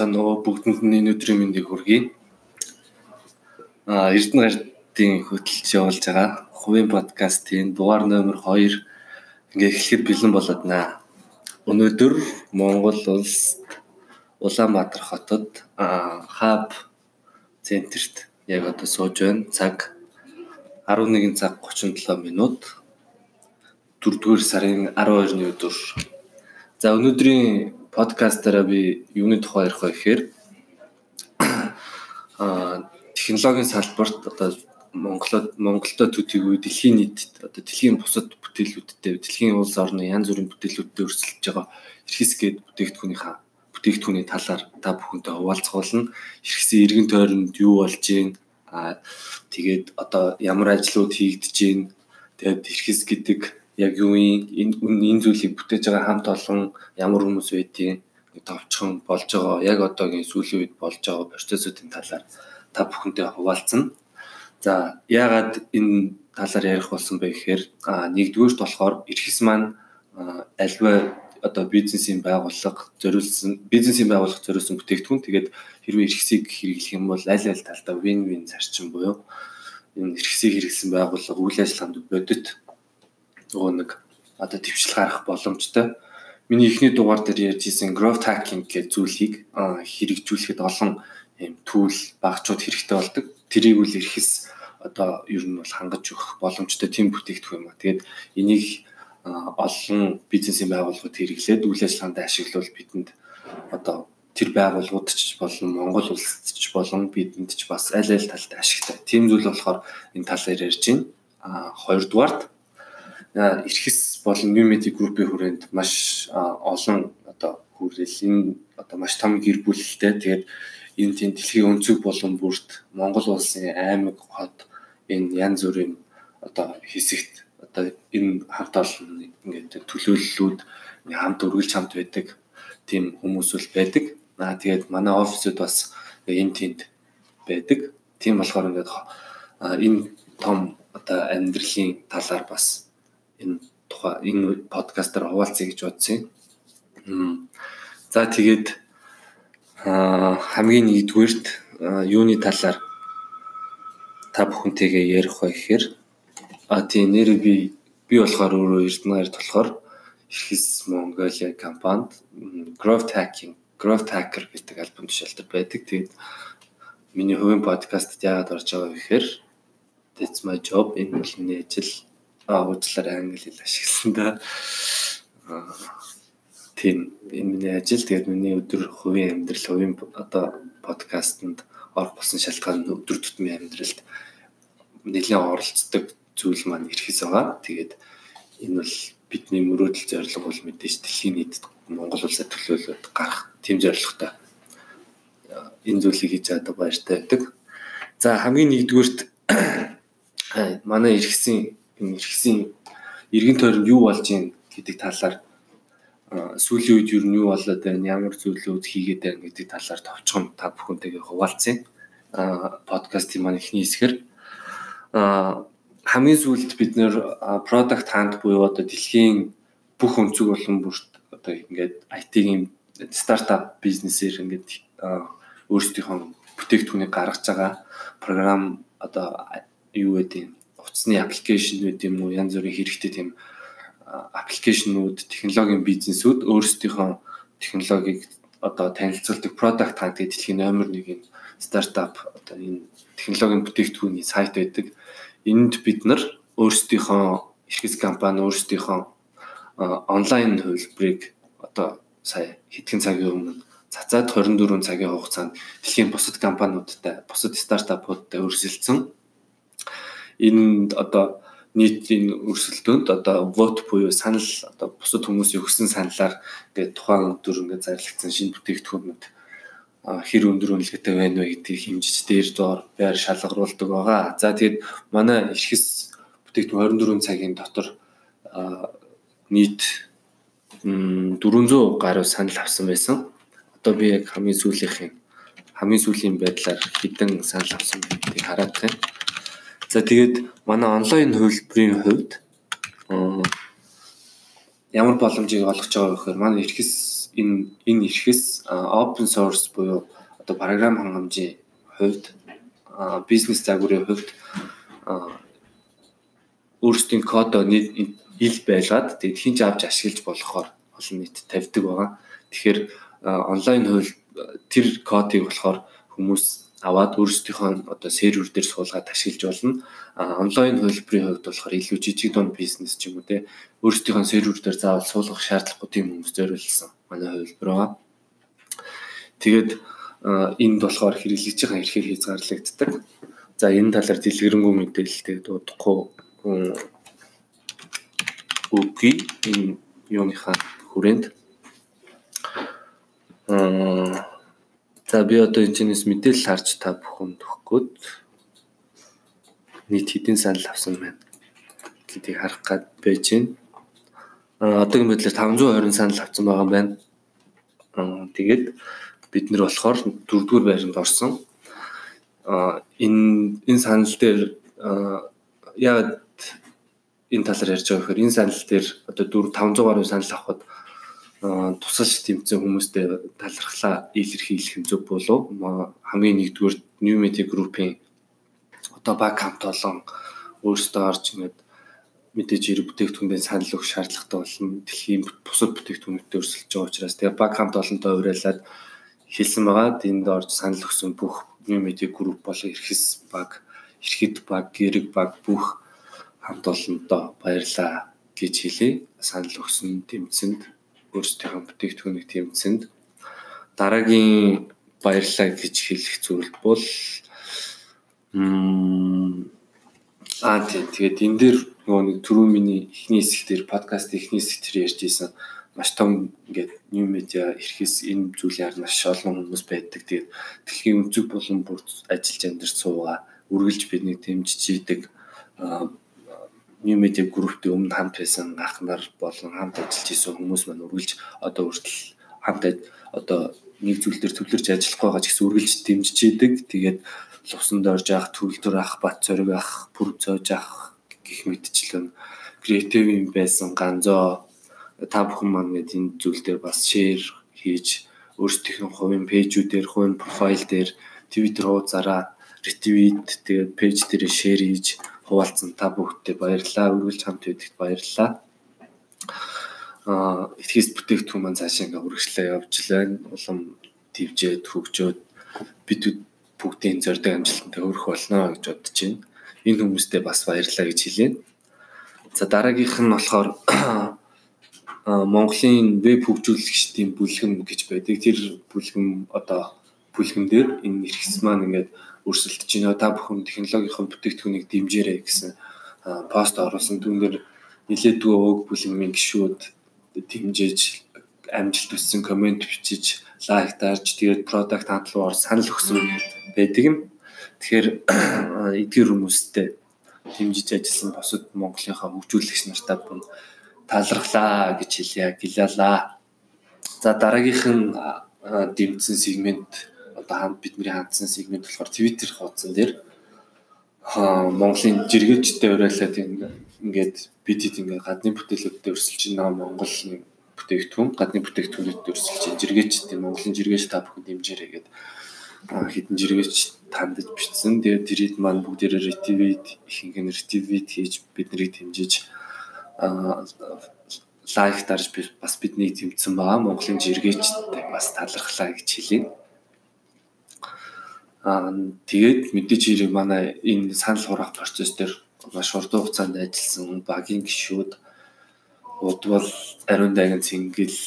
Уу бүгдэнд нь энэ өдрийн мэндийг хүргэе. Аа Эрдэнэ гардын хөтлөж явуулж байгаа хувийн подкастын дугаар номер 2 ингээ эхлэхэд бэлэн болоод наа. Өнөөдөр Монгол улс Улаанбаатар хотод хаб центрт яг одоо сууж байна. Цаг 11 цаг 37 минут 4-р сарын 12-ны өдөр. За өнөөдрийн подкастаараа би юуны тухай ярих вэ гэхээр аа технологийн салбарт одоо Монголод Монголдо төдийгүй дэлхийн нийтэд одоо дэлхийн бусад бүтээлүүдтэй дэлхийн улс орны янз бүрийн бүтээлүүдтэй өрсөлдөж байгаа эрхэс гээд бүтээгдэхүүнийхаа бүтээгдэхүүний талаар та бүхэнтэй хуваалцуулна. Эрхэсийн эргэн тойронд юу болж байна? Аа тэгээд одоо ямар ажлууд хийгдэж байна? Тэгээд эрхэс гэдэг яг юу энэ энэ зүйлийг бүтээж байгаа хамт олон ямар хүмүүс байдгийг товчхон болж байгаа яг одоогийн сүүлийн үед болж байгаа процессуудын талаар та бүхэнтэй хуваалцана. За яагаад энэ талаар ярих болсон бэ гэхээр нэгдүгээрт болохоор эрхэс маань альва одоо бизнесийн байгууллага зориулсан бизнесийн байгууллага зориулсан бүтээгдэхүүн тэгээд хэрвээ эрхэсийг хэрэглэх юм бол аль аль талдаа win win зарчим буюу энэ эрхэсийг хэрэглэсэн байгууллага үйл ажиллагаанд бодит нөгөө нэг одоо төвчлэг гарах боломжтой. Миний эхний дугаар дээр ярьж исэн growth hacking гэх зүйлийг хэрэгжүүлэхэд олон юм түүл багчууд хэрэгтэй болдог. Тэрийг үл эрхэс одоо ер нь бол хангаж өгөх боломжтой тийм бүтээгдэхүүн юм а. Тэгээд энийг олон бизнесийн байгууллагууд хэрэглээд үйл ажиллагаанд ашиглавал бидэнд одоо тэр байгууллагууд ч болон Монгол улсад ч болон бидэнд ч бас аль аль талд ашигтай. Тийм зүйл болохоор энэ талаар ярьж байна. А хоёрдугаарт эрхэс болон Mimeti группийн хүрээнд маш олон одоо хүрэл энэ одоо маш том гэр бүлэлтэй тэгээд энэ тийм дэлхийн өнцөг болон бүрт Монгол улсын аймаг хот энэ янз бүрийн одоо хэсэгт одоо энэ хамт олон ингээд төлөөллүүд хамт үргэлж хамт байдаг тийм хүмүүс бол байдаг. Аа тэгээд манай офисуд бас энэ тэнд байдаг. Тийм болохоор ингээд энэ том одоо амьдралын талаар бас энэ тухай энэ подкастаар хуваалцъя гэж бодсон юм. За тэгээд хамгийн нэгдүгээрт юуны талаар та бүхэнтэйгээ ярих вэ гэхээр а тийм нэр би би болохоор өөрөө Эрдэнэгард болохоор Эрхэс Mongolia компанид growth hacking growth hacker гэдэг альбом тушаалтар байдаг. Тэгээд миний хувийн подкастт яагаад орж байгаа вэ гэхээр that's my job энэ миний ажил уучлаарай англи хэл ашигласан да. Тийм энэ миний ажил тэгээд миний өдөр хувийн амьдрал хувийн одоо подкастэнд орох болсон шалтгаан өдөр тутмын амьдралд нэлээд оролцдог зүйл маань ирэхээс байгаа. Тэгээд энэ бол бидний мөрөөдөл зорилго бол мэдээж дэлхийн нийтэд Монгол улсад төлөөлөд гарах тийм зорилготой. Энэ зүйлийг хийж чаддаг баяртай байдаг. За хамгийн нэгдүгüүрт манай ирэхсийн энэ эргэсийн эргэн тойронд юу болж ийн гэдэг талаар сүүлийн үед юу юу болоод байна, ямар зүйлүүд хийгээд байна гэдэг талаар товчхон та бүхэнтэйгээ хуваалцъя. А подкастын маань эхний хэсгэр а хамгийн сүүлд бид нэр product hunt буюу одоо дэлхийн бүх өнцөг болон бүрт одоо ингээд IT-ийн стартап бизнесээр ингээд өөрсдийнхөө бүтээгдэхүүнийг гаргаж байгаа програм одоо юу гэдэг утасны аппликейшн байт юм уу янз бүрийн хэрэгтэй тийм аппликейшнүүд технологийн бизнесүүд өөрсдийнхөө технологиг одоо танилцуулдаг product hunt гэдэг дэлхийн номер 1-ийн стартап одоо энэ технологийн бүтээгдэхүүний сайт байдаг. Энд бид нар өөрсдийнхөө эрхэс компани өөрсдийнхөө онлайн хувилбарыг одоо сая хэдхэн цагийн өмнө цацаад 24 цагийн хугацаанд дэлхийн бусад компаниудтай, бусад стартапуудтай өрсөлдсөн энэ одоо нийтийн өрсөлдөөнд одоо vote буюу санал одоо бусад хүмүүсийн өгсөн саналаар ингээд тухайн өдөр ингээд зарлагдсан шинэ бүтээгдэхүүнүүд хэр өндөр үнэлгээтэй байна вэ гэдгийг хэмжиж дээр доор байр шалгаруулдаг байгаа. За тэгээд манай эрхэс бүтээгдэхүүн 24 цагийн дотор нийт 400 гаруй санал авсан байсан. Одоо би яг хамгийн сүүлийнх хамгийн сүүлийн байдлаар хідэн санал авсан гэдгийг хараад байна. За тэгээд манай онлайн хөлбөрийн хувьд ямар боломжийг олгож байгаа вэ гэхээр манай эрхэс энэ энэ эрхэс open source буюу одоо програм хангамжийн хувьд бизнес загварын хувьд өөрсдийн кодоо ил байлгаад тэгээд хинч авч ашиглаж болохоор олон нийт тавьдаг байгаа. Тэгэхээр онлайн хууль тэр кодыг болохоор хүмүүс аваад өөрсдийнхөө одоо сервер дээр суулгаад ашиглаж болно. А онлайн хөлбөрийн хувьд болохоор илүү жижиг дунд бизнес ч юм уу те өөрсдийнхөө сервер дээр заавал суулгах шаардлагагүй тийм хүмүүс зориулсан манай хөлбөр байгаа. Тэгээд энд болохоор хэрэглэгчийн эрхийг хязгаарлагддаг. За энэ талаар дэлгэрэнгүй мэдээлэлтэй дуудахгүй үгүй энэ юуныхаа хүрээнд аа за би одоо энэ чинээс мэдээлэл харж та бүхэнд өгөхгүйд нийт хэдийн санал авсан байна гэдгийг харах гад байж байна. А одоогийн байдлаар 520 санал авсан байгаа юм байна. Тэгээд бид нэр болохоор 4-р байранд орсон. Аа энэ энэ санал дээр яг энэ талаар ярьж байгаа гэхээр энэ санал дээр одоо 4 500 гаруй санал авахд тусалж тэмцэн хүмүүстэй талархлаа илэрхийлэх зөв болов хамгийн нэгдүгээр New Media Group-ийн одоо баг хамт олон өөрсдөө орж ингээд мэдээж хэрэг бүтээгдэхүүнээ санал өгөх шаардлагатай болно. Дэлхийн бусад бүтээгдэхүүнүүдэд өрсөлдөж байгаа учраас тэгээ баг хамт олонтой уриалаад хэлсэн байгаа. Энд орж санал өгсөн бүх New Media Group болон эрхэс баг, эрхэд баг, гэрэг баг бүх хамт олондоо баярлаа гэж хэлье. Санал өгсөн тэмцэнд өөрсдийнхөө бүтээгдэхүүнийг тэмцэнд дараагийн баярлаа гэж хэлэх зүйл бол аа тэгээд энэ дээр нөгөө нэг түрүү миний эхний хэсэг дээр подкаст эхний хэсэг дээр ярьж исэн маш том ингээд new media эрхээс энэ зүйлээр маш олон хүмүүс байдаг. Тэгээд дэлхийн өнцөг болон бүр ажиллаж амьдарч суугаа үргэлж бидний дэмжиж идэг new media group-тэй өмнө хамт байсан ах нар болон хамт ажиллаж исэн хүмүүс маань үргэлж одоо хүртэл хамт одоо нэг зүйл дээр төвлөрч ажиллах байгаа ч гэсэн үргэлж дэмжиж идэг. Тэгээд лувсан дорж авах, төрөлтөр авах, бат цориг авах, бүр зоож авах гих мэдчлэн креатив юм байсан ганзоо та бүхэн маань гээд энэ зүйл дээр бас шеэр хийж өөрсдийнхөө хувийн пэйжүүдээр, хувийн профайл дээр Twitter хуудасаараа ретвит тэгээд пэйж дээр шеэр хийж хуваалцсан та бүхэдтэй баярлалаа. Үргэлж хамт байдагт баярлалаа. Аа итгэс бүтээгдэхүүн маань цаашаа ингээ үргэлжлээ явж байна. Улам дивжээд хөгжөөд бид бүгдийн зордог амжилттай өрөх болно гэж бодож байна. Энэ хүмүүстээ бас баярлалаа гэж хэлье. За дараагийнх нь болохоор Монголын веб хөгжүүлэгчдийн бүлгэм гэж байдаг. Тэр бүлгэм одоо бүлгэн дээр энэ эрхс маань ингээд өрсөлдөж байна. Та бүхэн технологийн бүтээгдэхүүнийг дэмжээрэй гэсэн пост оруулсан. Түүн дээр нилээдгүй өг бүлгмийн гişүүд дэмжиж амжилт өссөн комент бичиж лайк дарж тэгээд product хандлуугаар санал өгсөн байдаг юм. Тэгэхээр эдгээр хүмүүстэй дэмжиж ажилласан босод Монголынхаа хөгжүүлэгч нартаа бүр талархлаа гэж хэлье гэлээлаа. За дараагийнх нь дэмжсэн сегмент одоо хамт бидний хандсан сегмент болохоор Twitter хуудсан дээр Монголын жиргээчтэй уриалаад ингээд бид хэд ингээд гадны бүтээлүүдэд өрсөлж байна Монгол нэг бүтээгдэхүүн гадны бүтээгдэхүүнүүдэд өрсөлж байна жиргээчтэй Монголын жиргээч та бүхэн дэмжээрэй гэдэг хитэн жиргээч тандж бичсэн. Тэгээд тэрийг маань бүгдээрээ retweet ихэнх нь retweet хийж биднийг дэмжиж лайк дарж бас бидний тэмцсэн байгаа. Монголын жиргээчтэй бас талархлаа гэж хэлье. Тэгээд мэдээж хэрэг манай энэ санал хураах процесс дээр маш урт хугацаанд ажилласан багийн гишүүд удвал ариун дайган цэнгэл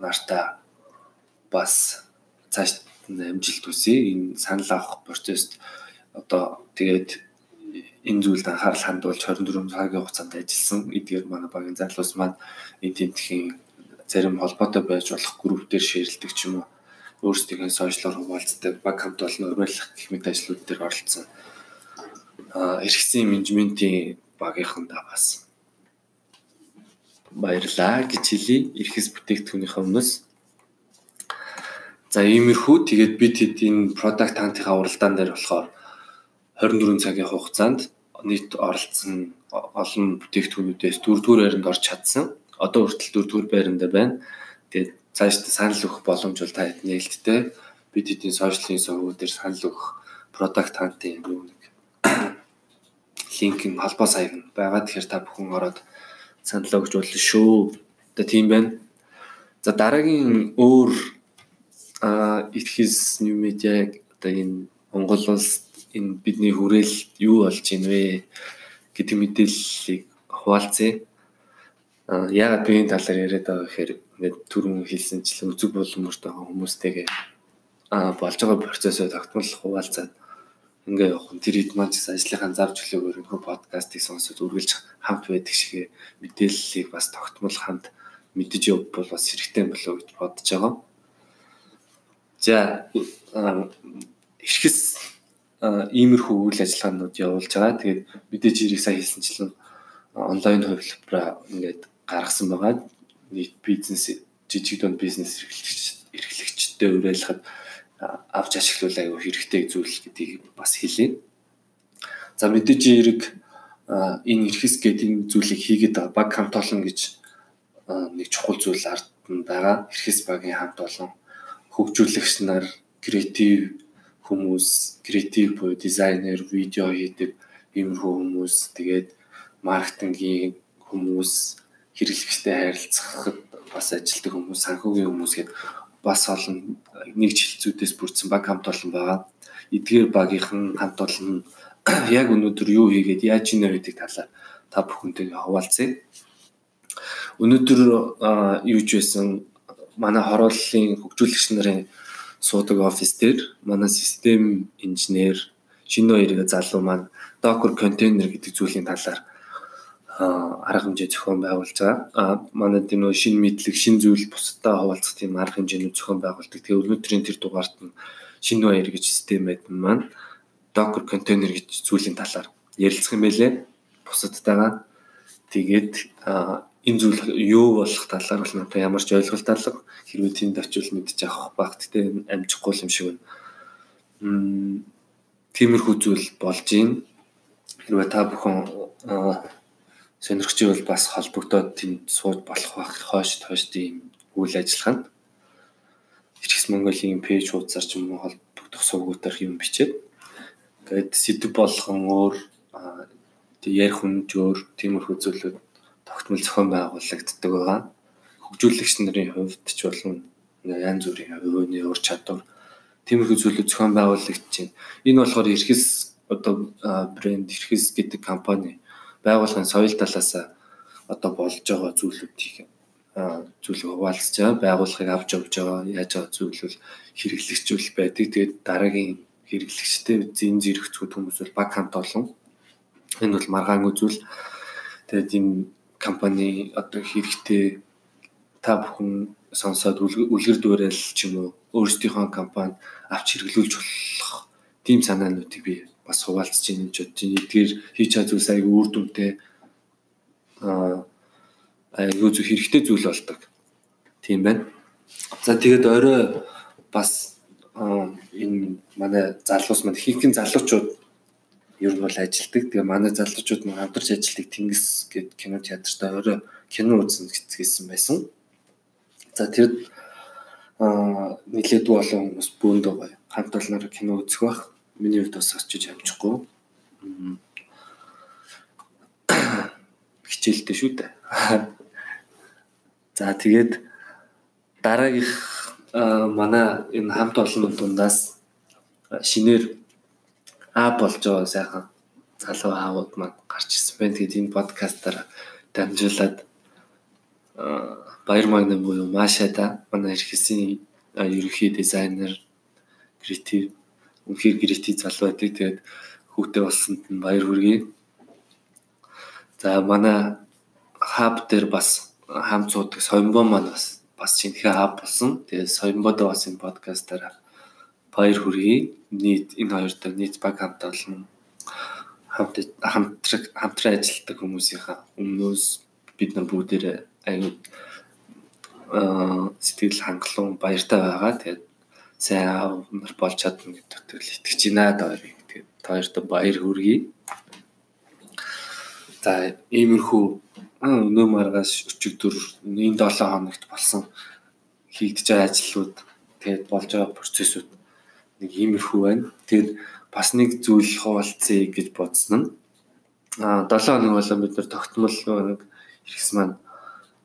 нартаа бас цааш амжилт хүсье. Энэ санал авах процесст одоо тэгээд энэ зүйлд анхаарал хандуулж 24 цагийн хугацаанд ажилласан. Эдгээр манай багийн залуус маань энэ тентхийн зарим холбоотой байж болох группээр шеэрлдэг ч юм уу өөрсдийнхөө сошиалор хуваалцдаг баг хамт олон уриалах гэх мэт ажлууд дээр оролцсон. Аа эргэсэн менежментийн багийнхандаа бас баярлаа гэж хэлье. Эрхэс бүтээгдэхүүнийхээ өмнөөс. За иймэрхүү тэгээд бид хэд энэ product hunt-ийн уралдаан дээр болохоор 24 цагийн хугацаанд нийт оролцсон олон бүтээгдэхүүнүүдээс дөрөвдүгээр байранд орж чадсан. Одоо хүртэл дөрөвдүгээр байранд байна. Тэгээд цаашдаа санал өгөх боломж бол та хэд нээлттэй. Бид хэдийн сошиалын сувгуудаар санал өгөх product hunt-ийн юу нэг линк нь холбоо саяг нь байгаа. Тэгэхээр та бүхэн ороод санал өгч болно шүү. Одоо тийм байна. За дараагийн өөр а итгэс new media одоо энэ Монгол улс энэ бидний хүрээл юу болж байна вэ гэдэг мэдээллийг хуваалцъя. А яагаад би энэ талаар яриад байгаа гэхээр ингээд түрүүн хэлсэнчлэн үзэг боломжтой хүмүүстэйгээ а болж байгаа процессыг тогтмол хуваалцаад ингээ явах нь тэр хэд маань ч ажлынхаа зав чөлөөгөөр нөхө подкастыг сонсоод үргэлж хамт байдаг шиг мэдээллийг бас тогтмол хамт мэдэж явбал бас хэрэгтэй болов гэж бодож байгаа. За эрхэс иймэрхүү үйл ажиллагаанууд явуулж байгаа. Тэгээд мэдээж ирэх сайн хэлсэнчлэн онлайн хувилбараа ингээд гаргасан байгаа. Нийт бизнес жижиг дунд бизнес эрхлэгч эрхлэгчтэй уриалахад авч ашиглуул аюу хэрэгтэй зүйл гэдгийг бас хэлье. За мэдээж эрэг энэ эрхэс гэдэг зүйлийг хийгээд байгаа баг хамт олон гэж нэг чухал зүйл ард нь байгаа. Эрхэс багийн хамт олон хөгжүүлэгч нар креатив хүмүүс креатив буюу дизайнер, видео хийдэг иймэрхүү хүмүүс тэгээд маркетингийн хүмүүс хэрэглэгчтэй харилцахад бас ажилтдаг хүмүүс, санхүүгийн хүмүүс гээд бас олон нэг жилцүүдээс бүрдсэн баг хамт олон байгаа. Эдгээр багийнхан хамт олон яг өнөөдөр юу хийгээд яаж ийнэ гэдэг талаар та бүхэнтэйгээ хуваалцъя. Өнөөдөр юу ч байсан манай хорооллын хөгжүүлэгч нарын суудаг офис дээр манай систем инженер шинэ хоёрыг залуу маань докер контейнер гэдэг зүйлийн талаар арга хэмжээ зохион байгуулж байгаа. А манай тийм нөө шинэ мэдлэг, шинэ зүйл бусдаа хуваалцах тийм арга хэмжээний зохион байгуулдаг. Тэгээ өнөөдрийн тэр дугаарт нь шинэ баяр гэж систем байдаг маань докер контейнер гэж зүйлийн талаар ярилцах юм байлээ. Бусадтайгаа. Тэгээд энэ зүйл юу болох талаар бол надад ямар ч ойлголт алга хэрвээ тэнд очивол мэдчих авах багт тэ амжихгүй юм шиг байна. Мм тиймэрхүү зүйл болж юм. Хэрвээ та бүхэн сонирхч бол бас холбогдоод тэнд сууж болох байх хойш хойш тийм үйл ажиллагаанд Ирхэс Монголын пэйж хуудасаар ч юм уу холбогдох сувгуудаар юм бичээд. Тэгээд сэдв болгон өөр ярих үнж өөр тиймэрхүү зүйлүүд тогтмол зохион байгуулагддаг байгаа. Хөгжүүлэгч нарын хувьд ч болон янз бүрийн хувийн ур чадвар тиймэрхүү зүйлүүд зохион байгуулагдаж байна. Энэ болохоор эрхэс одоо брэнд эрхэс гэдэг компани байгууллагын соёл талаас одоо болж байгаа зүйлүүдийг зүйлийг хуваалцж байгаа байгууллагыг авч явж байгаа яаж байгаа зүйл бол хэрэглэгчүүл байдаг. Тэгээд дараагийн хэрэглэгчтэй зин зэрэгцүүд хүмүүс бол баг хамт олон. Энэ бол маргаангүй зүйл. Тэгээд энэ компани одоо хэрэгтэй та бүхэн сонсоод үлгэр дуурайл ч юм уу өөрсдийнхөө компани авч хэрэглүүлж болох тийм санаануудыг би бас хуваалцж гэж бодож байна. Эдгээр хийж байгаа зүйлс аяг үр дүнтэй аа аяг зү хэрэгтэй зүйл болдог. Тийм байна. За тэгээд орой бас энэ манай залуус маань хийхин залуучууд ер нь бол ажилдаг. Тэгээ манай залуучууд маань хамтарч ажилдаг Тэнгис гэдэг кино театрт орой кино үзэн гэсэн байсан. За тэр аа нилээдгүй олон хүмүүс бөөндөө гоё хамт олноор кино үзэх бах. Миний хувьд бас очиж амжихгүй. Хичээлтэй шүү дээ. За тэгээд дараагийнх манай энэ хамт олонны дундаас шинээр А болж байгаа сайхан залуу аавууд маань гарч ирсэн байна. Тэгээд энэ подкастаар дамжуулаад Баяр Магнам буюу Машада манай эрхэсийн ерөнхий дизайнер креатив үнэхээр креатив залуу байдаг. Тэгээд хүүхдээ болсонд нь баяр хүргэе. За манай хаб дээр бас хамт суудаг Соёмбо маань бас бас шинэхэн хаб болсон. Тэгээд Соёмбодо бас энэ подкастаар баяр хүргэе. Нийт энэ хоёр дахь нийт баг хамт олон хамт хамтраг хамтран ажилладаг хүмүүсийнхаа өмнөөс бид нар бүгдээрээ аюу аа сэтгэл хангалуун баяртай байгаа. Тэгээд сайн аав нар болж чадна гэдэгт л итгэж байна даа. Тэгээд хоёрт баяр хүргэе. За иймэрхүү өнөө маргаас өчигдөр энэ 7 хоногт болсон хийгдэж байгаа ажлууд тэгээд болж байгаа процессууд нэг иймэрхүү байна. Тэгээд бас нэг зүйл хуваалцъя гэж бодсон нь а 7 хоног болон бид нар тогтмол нэг хэрэгс маань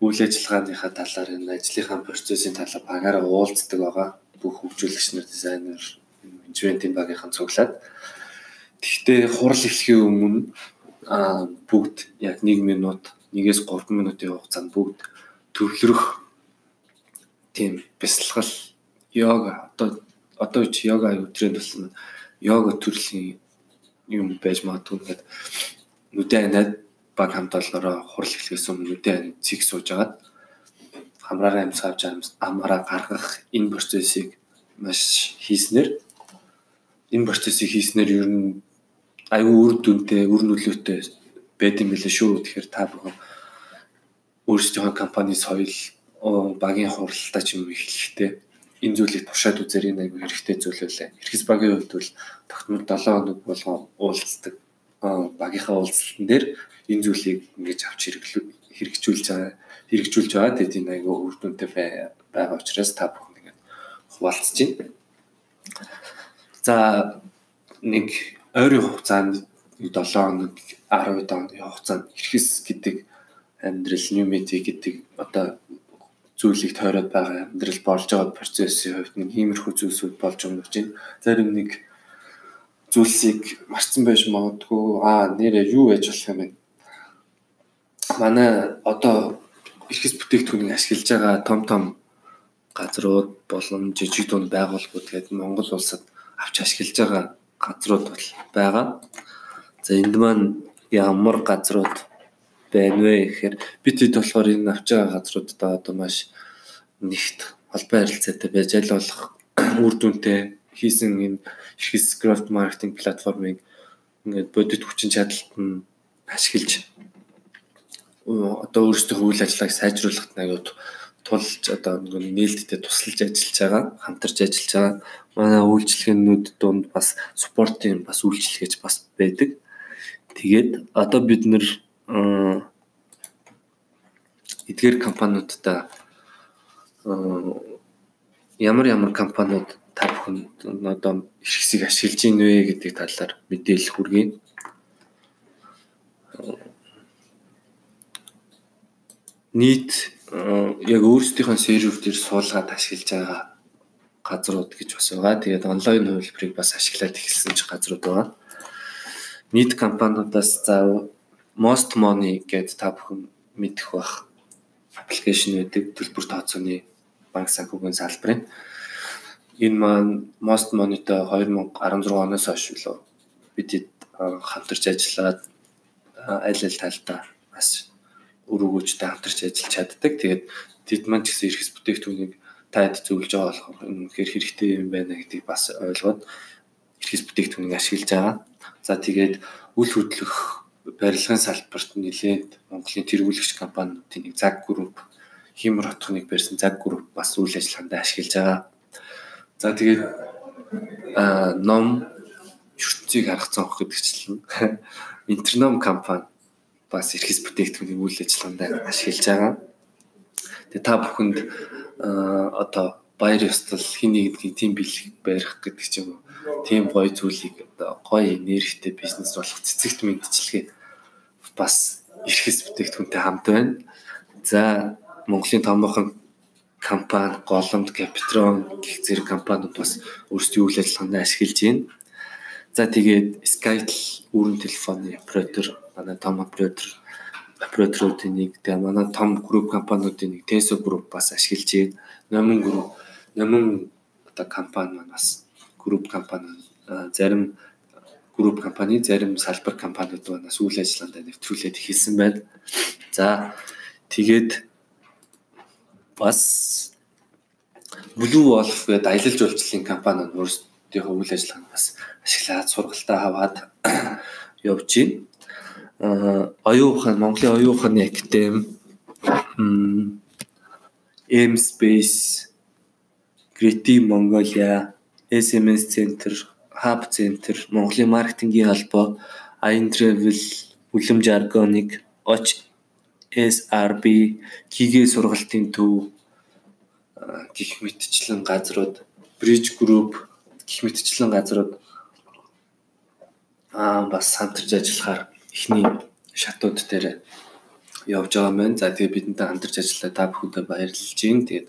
үйл ажиллагааныхаа талаар энэ ажлынхаа процессын талаар багаараа уулздаг байгаа. Бүх хөгжүүлэгч нар, дизайнер, менежментийн багийнхан цуглаад. Гэхдээ хурал эхлэхийн өмнө а бүгд яг 1 минут, 1-ээс 3 минутын хугацаанд бүгд төвлөрөх тийм бясалгал йога одоо одоо чи йога аюу тренд болсон йога төрлийн юм байж магадгүй ингээд нүдэн анаад баг хамт олноороо хурал эхлэхээс өмнө нүдэн цэг сууж агаад хамраараа амьсгаж амаараа гаргах энэ процессыг маш хийснээр энэ процессыг хийснээр ер нь аюу үр дүнтэй, үр нөлөөтэй байд юм билээ шүү. Тэгэхээр та бүхэн өөрсдийнхөө компани соёл багийн хуралдаа ч юм эхлэхдээ энэ зүйлийг тушаад үзэр энэ аюу хэрэгтэй зүйл байлаа. Эрхэс багийн хувьд бол тогтмол 7 хоног болгоо уулздаг багийнхаа уулзалтан дээр энэ зүйлийг ингэж авч хэрэгжүүлж байгаа хэрэгжүүлж байгаа тэгээд энэ үр дүнтэй байгаа учраас та бүхэн ингэж хуваалцж байна. За нэг ойрын хугацаанд 7 хоног 10 оны хугацаанд эрхэс гэдэг амьдрал ньюмити гэдэг одоо зүйлийг тойроод байгаа амьдрал болж байгаа процессын хувьд нэг иймэрхүү зүйлсүүд болж юм байна. Зарим нэг зүйлсийг марцсан байж магадгүй аа нэрээ юу байж болох юм бэ? Манай одоо эрхэс бүтээгдэхүүнийг ашиглаж байгаа том том газрууд болон жижиг дунд байгууллагууд тэгээд Монгол улсад авч ашиглаж байгаа газрууд бол байгаа. За энд маань ямар газрууд байна вэ гэхээр бид хэд болохоор энэ авч байгаа газруудаа одоо маш нэгт холбоо харилцаатай байж аль болох үр дүнтэй хийсэн энэ эрхэс крафт маркетинг платформыг ингээд бодит хүчин чадалт нь ашиглаж одоо өөрсдийнхөө үйл ажиллагааг сайжруулахад аяууд тулж одоо нээлттэй тусалж ажиллаж байгаа, хамтарч ажиллаж байгаа. Манай үйлчлэгээнүүд донд бас спортын бас үйлчлэгэж бас байдаг. Тэгээд одоо бид нэр эдгээр компаниудаа ямар ямар компаниуд та бүхэн одоо эрхсийг ашиглаж ийн вэ гэдэг талаар мэдээлэл хүргэе. Нийт яг өөрсдийнхөө сервер дээр суулгаад ашиглаж байгаа газрууд гэж бас байгаа. Тэгээд онлайн хувилбарыг бас ашиглаад эхэлсэн ч газрууд байгаа. Нийт компаниудаас за Most Money гэдэг та бүхэн мэдэх бах аппликейшн байдаг төлбөр тооцооны банк санхүүгийн салбарын энэ маань Most Money-тэй 2016 оноос хойш билүү бид хамтарч ажиллаад аль аль талдаа бас үр өгөөжтэй хамтарч ажиллаж чаддаг. Тэгээд тэд маань ч гэсэн эрхэс бүтээгдэхүүнийг таад зөвлөж байгаа болохоор энэ үнэхээр хэрэгтэй юм байна гэдгийг бас ойлгоод эрхэс бүтээгдэхүүнийг ашиглаж байгаа. За тэгээд үл хөдлөх барилгын салбарт нэлээд Монголын тэргүүлэгч компаниудын нэг ZAG Group, Химэр хотхоныг барьсан ZAG Group бас үйл ажиллагаанд ашиглаж байгаа. За тэгээд а ном ертөнцийг харгацсан хөх гэдэгчлэн интерном компани бас эрхэс бүтээгдэхүүний үйл ажиллагаанд ашиглаж байгаа. Тэгээ та бүхэнд одоо баяр ёслол хин нэгдгийн тим бэлэг барих гэдэг ч юм уу тийм гоё зүйлийг одоо гоё нэрхтэй бизнес болох цэцэгт мэдчилгээ бас эрхэс бүтээгдэхүүнтэй хамт байна. За Монголын томоохон компани, голомт, Капитрон гэх зэрэг компаниуд бас өөрсдийн үйл ажиллагаанд ашиглаж байна. За тэгээд Skytel үүрэн телефоны оператор, манай том оператор операторуудын нэг, тэгээ манай том групп компаниудын нэг Teso групп бас ашиглаж байна. Номон групп, номон одоо компани маань бас групп компани зарим групп компани, зарим салбар компаниуд бас үйл ажиллагаанд нэвтрүүлээд эхэлсэн байна. За тэгээд бас Blue Wolf гэдэг аялал жуулчлалын компани нь өөрсдийнхөө үйл ажиллагааг бас ашиглаад сургалтаа аваад явж байна. Аа оюун ухаан Монголын оюун ухааны академи M Space, Creative Mongolia, SMS Center, Hub Center, Монголын маркетингийн холбоо, Ain Travel, Үлэм Jargonic, Оч SRB, Гигэ сургалтын төв гих мэтчлэн газрууд, Bridge Group гих мэтчлэн газрууд. Аа бас хамтарч ажиллахаар эхний шатууд дээр явж байгаа маань. За тэгээ бидэнтэй хамтарч ажиллаа та бүхэндээ баярлалж байна. Тэгээд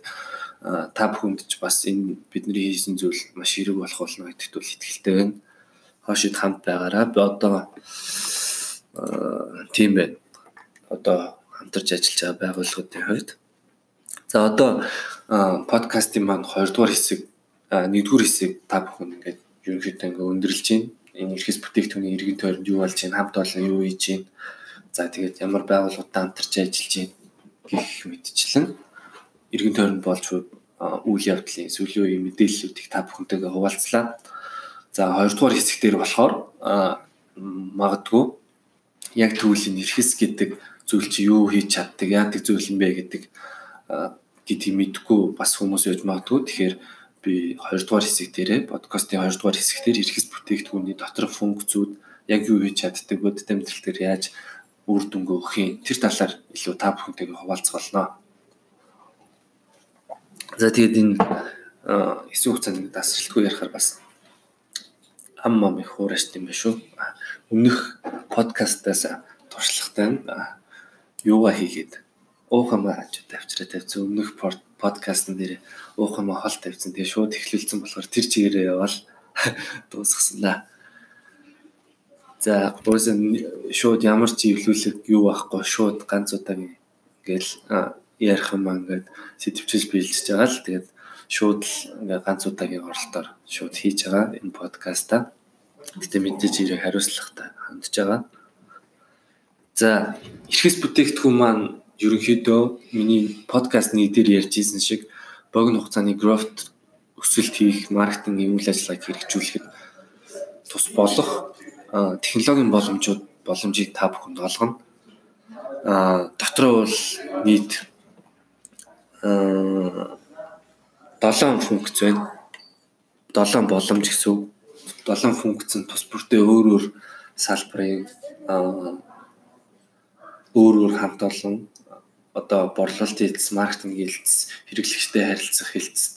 та бүхэнд ч бас энэ бидний хийсэн зүйл маш хэрэг болох болно гэдэгт бол итгэлтэй байна. Хоошид хамт байгаараа би одоо тийм байна. Одоо хамтарч ажиллаж байгаа байгууллагуудын хувьд за одоо подкастын маань 2 дугаар хэсэг 1 дугаар хэсэг та бүхэн ингээд ерөнхийдөө ингээд өндөрлж байна. Энэ эрхэс бүтээгдэхүүний иргэн тойронд юу болж байна, хамт олон юу хийж байна За тэгээд ямар байгууллагуудтай хамтарч ажиллаж байна гэх мэдчлэн эргэн тойронд болж үйл явдлын сүүлийн үеийн мэдээллүүдийг та бүхэнтэйгээ хуваалцлаа. За хоёрдугаар хэсэг дээр болохоор магадгүй яг төвлийн эрхэс гэдэг зүйл чи юу хийж чаддаг, яадаг зүйл юм бэ гэдэг гэдгийг мэдгүй бас хүмүүс байж магадгүй. Тэгэхээр би хоёрдугаар хэсэг дээрээ подкастын хоёрдугаар хэсэг дээр эрхэс бүтээгдэхүүний доторх функцүүд яг юу хийж чаддаг, амьдрал дээр яаж үр дүнгээ өгөхийн тэр талаар илүү та бүхэнтэйгээ хуваалцгаалнаа. За тэгээд энэ хэсэг хугацаанд дасралтгүй ярихаар бас ам мам их хуурашт юм байна шүү. Өмнөх подкастаас туршлагатай юугаа хийгээд уухамаа аж тавьчраа тавьсан өмнөх подкастн дээр уухамаа хол тавьсан. Тэгээ шууд эхлүүлсэн болохоор тэр чигээрээ явал дуусгасан да. За өөсөн шууд ямар ч эвлүүлэг юу байхгүй шууд ганц удаагийн ингээл ярих юм ингээд сэтвчилж биелж байгаа л тэгээд шууд ингээ ганц удаагийн оролтоор шууд хийж байгаа энэ подкаста. Гэтэ мэдээж ирээ хариуцлагатай хандж байгаа. За эрхэс бүтээгдэхүүн маань ерөнхийдөө миний подкаст нэрээр ярьж исэн шиг богино хугацааны growth өсөлт хийх, маркетингийн үйл ажиллагааг хэрэгжүүлэхэд тус болох технологийн боломжууд боломжийг та бүхэнд олгоно. А дотроо бол нийт 7 функц байна. 7 боломж гэсэн үг. 7 функц нь тус бүртээ өөр өөр салбарын өөр өөр хамт олон одоо борлуулалт хэлтс, маркетинг хэлтс, хэрэглэгчтэй харилцах хэлтсэд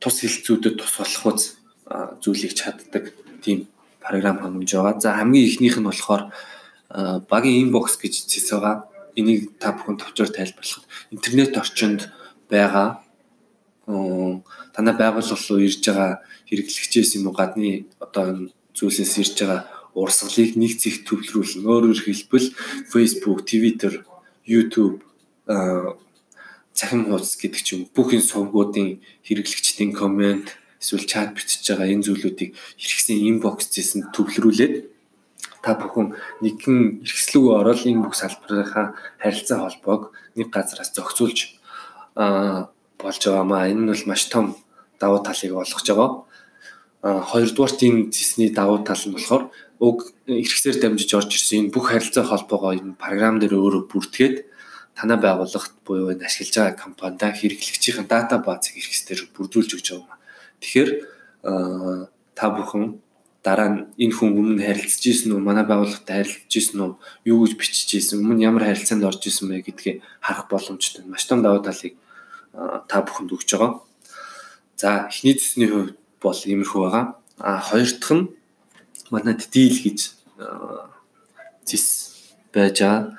тус хэлтсүүдэд тус болох үз зүйлийг чаддаг тийм програм хангамж байгаа. За хамгийн ихнийх нь болохоор багийн инбокс гэж зэс байгаа. Энийг та бүхэн товчоор тайлбарлахад интернет орчинд байгаа танай байгууллага руу ирж байгаа хэрэглэгчээс юм уу гадны одоо зүйлсээс ирж байгаа урсгалыг нэг зэх төвлөрүүлнэ. Өөрөөр хэлбэл Facebook, Twitter, YouTube цахим хуудас гэдэг ч юм бүх энэ сувгуудын хэрэглэгчдийн комент эсвэл чат бичиж байгаа энэ зүйлүүдийг хэрэгсэн инбоксээс нь төвлөрүүлээд та бүхэн нэгэн хэрэгслүүгөө ороод энэ бүх салбарынхаа харилцаа холбоог нэг газараас зохицуулж болж байгаамаа. Энэ нь бол маш том давуу талыг олгож байгаа. Хоёрдугаарт энэ зэсний давуу тал нь болохоор уг хэрэгсээр дамжиж орж ирсэн энэ бүх харилцаа холбоогоо энэ програм дээр өөрөө бүртгээд танай байгууллагт буюу энэ ашиглаж байгаа компанида хэрэглэгчийн дата баазыг хэрэгсээр бүрдүүлж өгч байгаа. Тэгэхээр та бүхэн дараа нь энэ хүн өмнө харилцаж исэн үү, манай байгууллагатай харилцаж исэн үү, юу гэж бичиж исэн, өмнө ямар харилцаанд орж исэн бэ гэдгийг харах боломжтой. Маш том давуу талыг та бүхэнд өгч байгаа. За эхний зүсний хувьд бол иймэрхүү байгаа. А хоёр дахь нь манайд дийл гэж зис байж байгаа.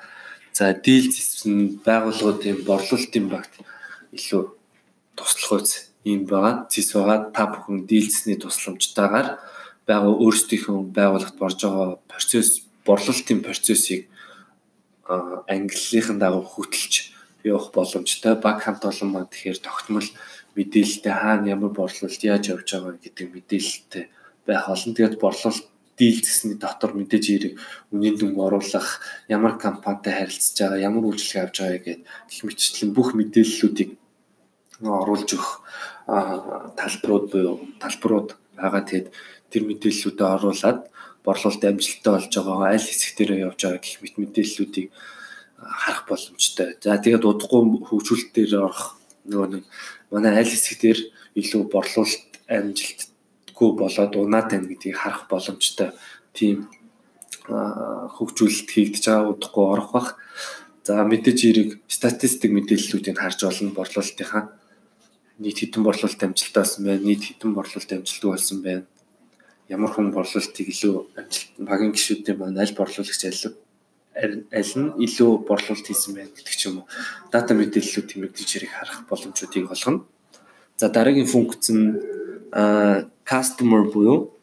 За дийл зис нь байгууллагуудын борлуулалтын багт илүү туслах үз ийм байгаа. Зис байгаа. Та бүхэн дийлцсний тусламжтайгаар байгаа өөрсдийнхөө байгууллагт борж байгаа процесс, борлуулалтын процессыг англихийн дагуу хөтөлж явах боломжтой. Баг хамт олон маань тэгэхээр тогтмол мэдээлэлтэй хаана ямар борлуулалт яаж явж байгаа гэдэг мэдээлэлтэй байх олон. Тэгээд борлуулалт дийлцсний дотор мэдээж хэрэг үнийн дүнг оруулах, ямар компанитай харилцаж байгаа, ямар үйлчлэг авч байгаа гэдэг гэх мэтчлэн бүх мэдээллүүдийг оруулж өгөх талбарууд буюу талбарууд байгаа. Тэгээд тэр мэдээллүүдэд оруулаад борлуулалт амжилттай болж байгаа аль хэсэг дээрээ явж байгаа гэх мэт мэдээллүүдийг харах боломжтой. За тэгээд удахгүй хөгжүүлэлт дээр орох нөгөө нэг манай аль хэсэг дээр илүү борлуулалт амжилтгүй болоод унаад байна гэдгийг харах боломжтой. Тийм хөгжүүлэлт хийгдэж байгаа удахгүй орох бах. За мэдээж эрэг статистик мэдээллүүдийг харж олно борлуулалтынхаа нийт хэдэн борлуулалт амжилттай болсон байна, нийт хэдэн борлуулалт амжилтгүй болсон байна. Ямар хүн борлуулалтыг илүү амжилт багийн гишүүдийн маань аль борлуулагч аль аль нь илүү борлуулалт хийсэн байна гэдэг ч юм уу. Дата мэдээллүүд тэмэгдэж ирэх харах боломжуудыг олгоно. За дараагийн функц нь customer буюу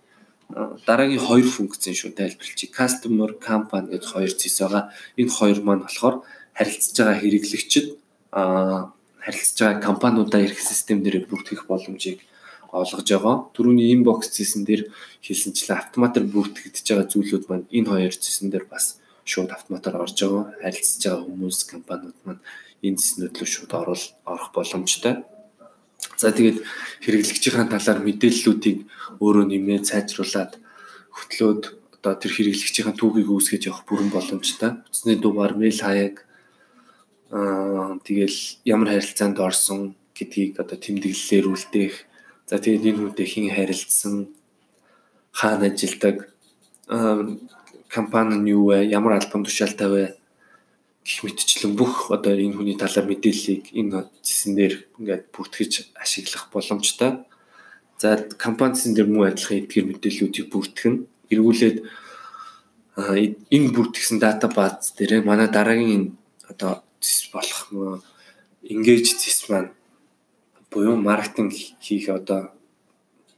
дараагийн хоёр функц шүү тайлбарлчих. Customer, company гэж хоёр зэс байгаа. Энэ хоёр маань болохоор харилцаж байгаа хэрэглэгчид харилцаж байгаа компаниудаа ирэх систем дээр бүртгэх боломжийг олгож байгаа. Төрөүний inbox зэсэн дээр хэлсэнчлэн автоматар бүртгэгдэж байгаа зүйлүүд маань энэ хоёр зэсэн дээр бас шууд автоматар орж байгаа. Харилцаж байгаа хүмүүс компаниуд маань энэ зэснүүд рүү шууд орох боломжтой. За тэгээд хэрэглэгчийн талаар мэдээллүүдийг өөрөө нэмээ сайжруулад хөтлөөд одоо тэр хэрэглэгчийн түүхийг үүсгэж явах бүрэн боломжтой. Утасны дугаар, мэйл хаяг аа тэгэл ямар харилцаанд орсон гэдгийг одоо тэмдэглэлээр үлдээх. За тэгээд энэ хүнтэй хэн харилцсан, хаана ажилладаг, компани нь юу вэ, ямар албан тушаалтай вэ гэх мэтчлэн бүх одоо энэ хүний талаар мэдээллийг энэ зэсэн дээр ингээд бүртгэж ашиглах боломжтой. За компани зэсэн дээр мөн адилхан эдгээр мэдээллүүдийг бүртгэн эргүүлээд энэ бүртгэсэн дата бааз дээр манай дараагийн одоо зэс болох engage зэс маань буюу маркетинг хийх одоо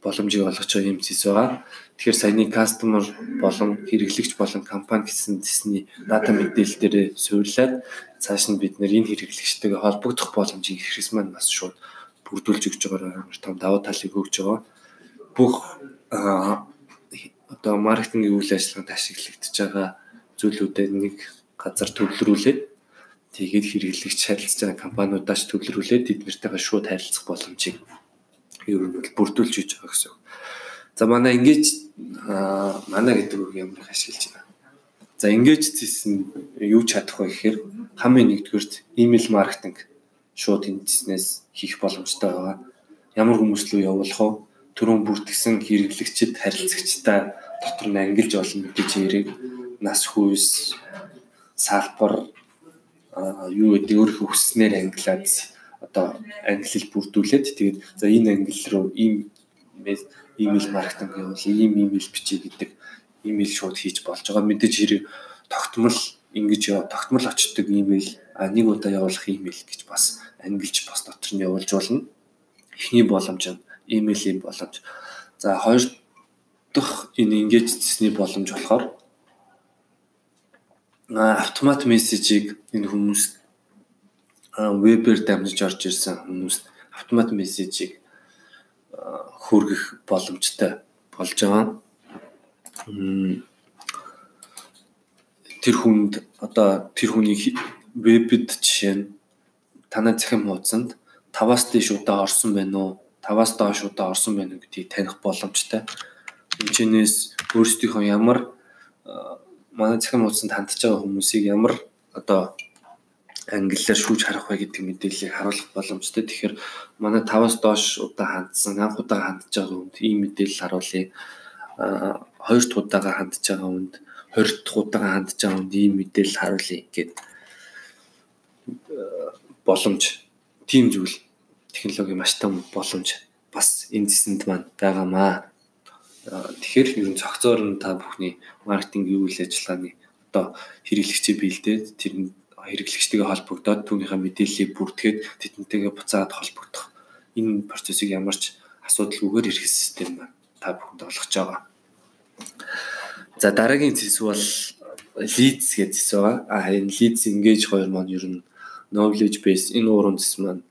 боломжийг олгож байгаа юм зэс байгаа. Тэгэхээр саяны customer болон хэрэглэгч болон компани гэсэн зэсний дата мэдээлэл дээр суйрлаад цааш нь бид нэр энэ хэрэглэгчтэйгээ холбогдох боломжийг хэрэгс маань бас шууд бүрдүүлж өгч байгаа амар том давуу талыг өгж байгаа. Бүх одоо маркетингийн үйл ажиллагаанд ашиглагдаж байгаа зүйлүүдэд нэг газар төвлөрүүлээд тэгээд хэрэглэгч харилцаж байгаа компаниудаас төвлөрүүлээд тэднэртэйгээ шууд харилцах боломжийг ер нь бол бүрдүүлж өгч байгаа гэсэн. За манай ингэж манай гэдэг үг ямар их ашиглаж байна. За ингэж зэсэн юу чадах вэ гэхээр хамгийн нэгдүгürt email маркетинг шууд энэ зэснээс хийх боломжтой байгаа. Ямар хүмүүс рүү явуулах вэ? Төрөн бүртгэсэн хэрэглэгчд харилцагчтай дотор нь ангилж олон мэдээж яриг нас хүйс салбар юу гэдэг өөрийнхөө хүснээр ангилаад одоо ангилал бүрдүүлээд тэгээд за энэ ангил руу ийм имэйл маркетинг явуул, ийм имэйл бичиж гэдэг имэйл шууд хийж болж байгаа. Мэдээж хэрэг тогтмол ингэж яа тогтмол очдог имэйл а нэг удаа явуулах имэйл гэж бас ангилж бас дотор нь явуулж болно. Эхний боломж нь имэйлийн боломж. За хоёр дахь энэ ингэж зэсний боломж болохоор автомат мессежийг энэ хүмүүст вебээр дамжиж орж ирсэн хүмүүст автомат мессежийг хүргэх боломжтой болж байгаа. Тэр хүнд одоо тэр хүний вебд жишээ нь танай захим хуудсанд 5-аас дээш удаа орсон байна уу? 5-аас доош удаа орсон байна уу гэдгийг таних боломжтой. Энд өөрсдийнхөө ямар манай захим хуудсанд хандж байгаа хүмүүсийг ямар одоо англиар шүүж харах вэ гэдэг мэдээллийг харуулах боломжтой. Тэгэхээр манай 5-аас доош удаа хандсан, анх удаа хандж байгаа хүнд ийм мэдээлэл харуулъя. Аа хоёр дахь удаага хандж байгаа хүнд 20 дахь удаага хандж байгаа хүнд ийм мэдээлэл харуулъя гэд боломж тийм зүйл технологи маш том боломж бас энэ зэсэнд маань байгаамаа. Тэгэхээр ер нь цогцоор нь та бүхний маркетингийн үйл ажиллагааны одоо хэрэглэгчээ биелдээд тэр хэрэглэгчтэйгээ холбогдоод түүнийхээ мэдээллийг бүрдгээд тэднтэйгээ буцаад холбогдох энэ процессыг ямарч асуудалгүйгээр эрхэл систем маань та бүхэнд олгож байгаа. За дараагийн зэс бол leads гэж зэс байгаа. А энэ leads engage хоёр маань ер нь knowledge base энэ уурын зэс маань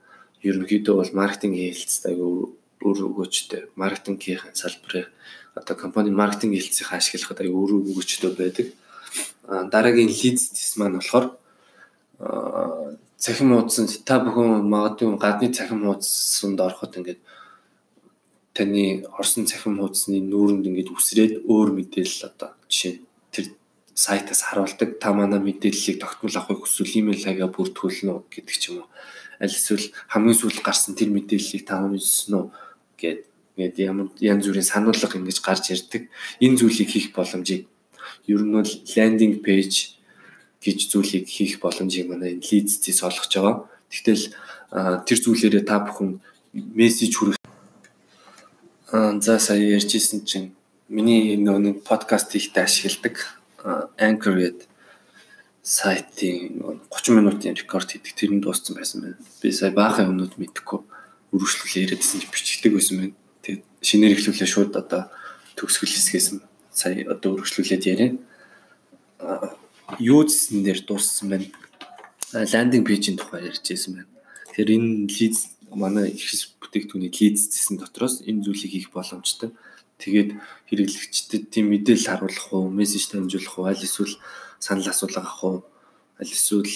ерөнхийдөө бол маркетинг хэлцтэй өөр өгөөчтэй маркетингийн салбарын одоо компани маркетинг хэлцийг ашиглахад аюу өөр өгөөчтэй байдаг. Дараагийн leads зэс маань болохоор цахим хуудсанд та бүхэн магадгүй гадны цахим хуудсанд ороход ингээд таны орсон цахим хуудсны нүүрэнд ингээд үсрээд өөр мэдээлэл одоо жишээ тэр сайтаас харуулдаг. Та манай мэдээллийг тогтмол авахыг хүсвэл имэйл хаягаар бүртгүүлнэ үү гэдэг ч юм уу. Аль эсвэл хамгийн сүүлд гарсан тэр мэдээллийг та уншсан уу гэд ингээд ямар янз бүрийн сануулга ингэж гарч ирдэг. Энэ зүйлийг хийх боломжийг ер нь бол landing page гэж зүйлийг хийх боломжийг манай лидсээс олгож байгаа. Тэгтэл тэр зүйлээрээ та бүхэн мессеж хүргэх за сая ярьжсэн чинь миний нөгөө подкаст хийхдээ ашигладаг Anchor гээд сайтын 30 минутын рекорд хийдэг тэр нь дууссан байсан байна. Би сая баахан өмнөд мэдхгүй үргэлжлүүлээ яриадсэн чи бичдэг байсан байна. Тэгээд шинээр ихлүүлээ шууд одоо төгсгөл хэсгээс нь сая одоо үргэлжлүүлээд яриа. Юу зсэн дээр дууссан байна. Ландинг пэйжийн тухай ярьж байсан байна. Тэгэхээр энэ лиз манай ихс бүтээгдэхүүний лиз зэсэн дотроос энэ зүйлийг хийх боломжтой. Тэгээд хэрэглэгчдэд тийм мэдээлэл харуулах уу, мессеж дамжуулах уу, аль эсвэл санал асуулга авах уу, аль эсвэл